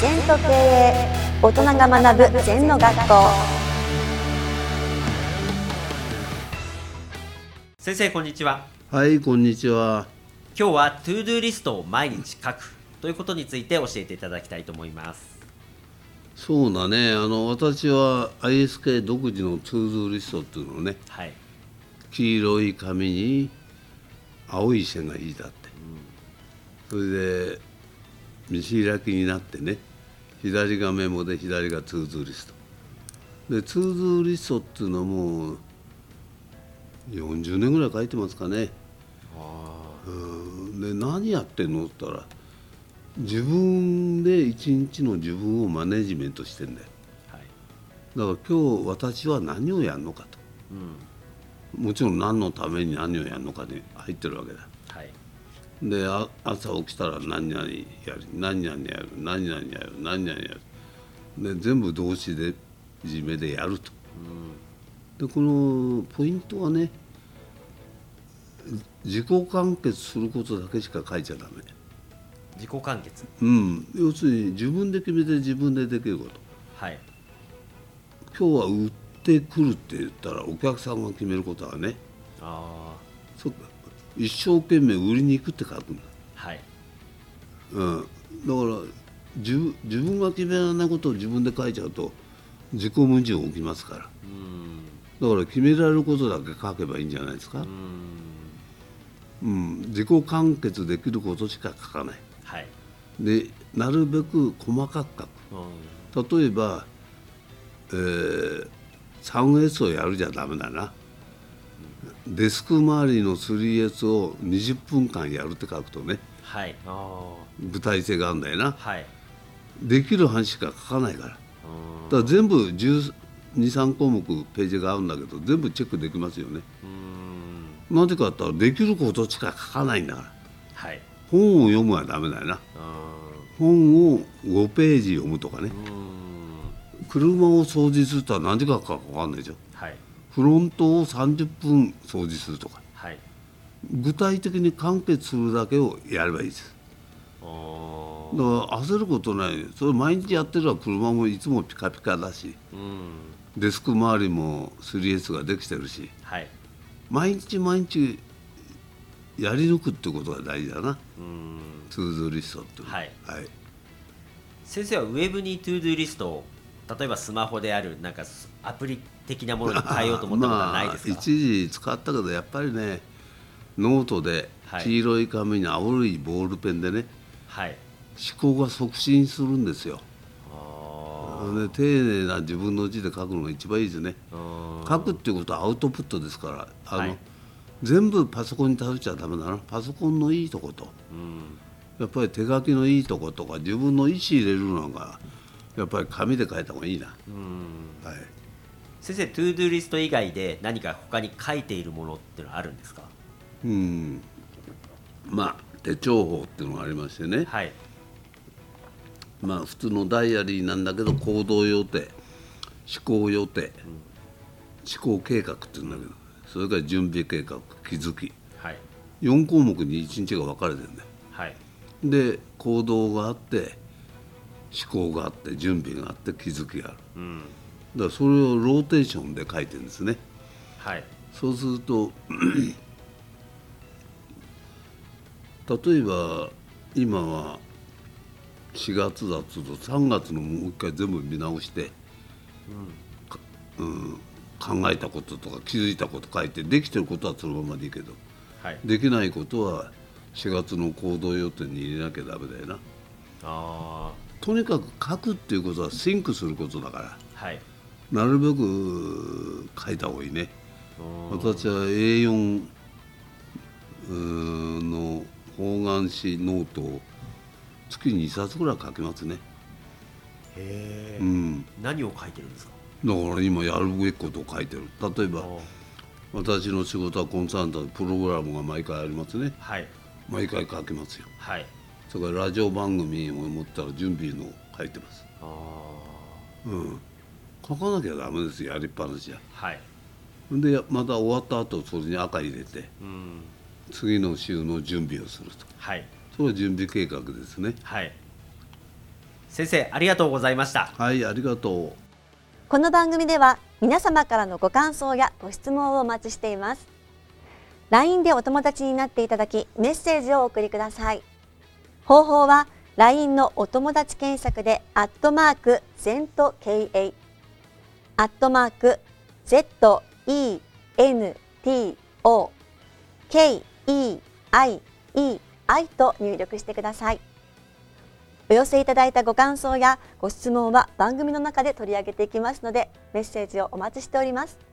禅と経営大人が学ぶ禅の学校。先生こんにちは。はい、こんにちは。今日は ToDo リストを毎日書くということについて教えていただきたいと思います。そうだね、あの私は ISK 独自のツードゥーリストっていうのをね、はい。黄色い紙に青い線が引いてあって、それで見開きになってね、左がメモで左がツードゥーリスト。で、ツードゥーリストっていうのはもう40年ぐらい書いてますかね。うん。で何やってんのって言ったら自分で一日の自分をマネジメントしてんだよ。はい。だから今日私は何をやるのかと。うん。もちろん何のために何をやるのかに入ってるわけだ。はいであ朝起きたら何々やる何々やる何々やる何々やる。で全部動詞でいじめでやると。でこのポイントはね自己完結することだけしか書いちゃダメ。自己完結？うん。要するに自分で決めて自分でできること。はい。今日は売ってくるって言ったらお客さんが決めることはね。あそうか一生懸命売りに行くって書くんだ、あはい。うん、だから自分自分が決められないことを自分で書いちゃうと自己矛盾起きますから。うん。だから決められることだけ書けばいいんじゃないですか、うん。うん、自己完結できることしか書かない。はい。でなるべく細かく書く。うん。例えば、えー、3S をやるじゃダメだなデスク周りの 3S を20分間やるって書くとねはい。あ具体性があるんだよな。あはい。できる範囲しか書かないから。だかうんら全部123項目ページがあるんだけど全部チェックできますよね。うん。なぜかって言ったらできることしか書かないんだから。はい。本を読むはダメだよな。う本を5ページ読むとかね。んうん。車を掃除するとは何時間かかかかんないでしょ。はいフロントを30分掃除するとか。はい。具体的に完結するだけをやればいいです。あだから焦ることない。それ毎日やってれば車もいつもピカピカだし。うん。デスク周りも 3S ができてるし。はい。毎日毎日やり抜くってことが大事だな。うん。 ToDo リストっていうのは。い。はい、先生はウェブに ToDo リストを例えばスマホであるなんかアプリ的なものに変えようと思ったことはないですか、まあ、一時使ったけどやっぱりねノートではい。黄色い紙に青いボールペンでねはい。思考が促進するんですよ。あで丁寧な自分の字で書くのが一番いいですね。書くっていうことはアウトプットですからあの、はい。全部パソコンに頼っちゃダメだな。パソコンのいいとことうん。やっぱり手書きのいいとことか自分の意思入れるのがやっぱり紙で書いた方がいいな、うん。はい、先生 ToDo リスト以外で何か他に書いているものっていうのはあるんですか？うん。まあ手帳法っていうのがありましてね。はい。まあ普通のダイアリーなんだけど行動予定思考予定、思考計画っていうんだけどそれから準備計画気づき。はい。4項目に1日が分かれてるんだよ。はい。で行動があって思考があって準備があって気づきがある。うん。だからそれをローテーションで書いてるんですね。はい。そうすると例えば今は4月だと3月のもう一回全部見直して、かうん、考えたこととか気づいたこと書いてできてることはそのままでいいけどはい。できないことは4月の行動予定に入れなきゃダメだよな。あとにかく書くっていうことはシンクすることだから。あはい。なるべく書いた方がいいね。うん。私は A4 うーの方眼紙ノートを月に2冊ぐらい書きますね、へえ。うん、何を書いてるんですか？だから今やるべきことを書いてる。例えばお私の仕事はコンサルタントプログラムが毎回ありますね。はい。毎回書きますよ。はいそれからラジオ番組を持ったら準備のを書いてます。あうん。書かなきゃダメですよやりっぱなしじゃあはい。でまた終わった後それに赤入れてうん。次の週の準備をすると。はい。それは準備計画ですね。はい。先生ありがとうございました。はいありがとう。この番組では皆様からのご感想やご質問をお待ちしています。LINE でお友達になっていただきメッセージをお送りください方法は LINE のお友達検索でアットマーク ZENTKA アットマーク ZENTO KEIEI と入力してください。お寄せいただいたご感想やご質問は番組の中で取り上げていきますのでメッセージをお待ちしております。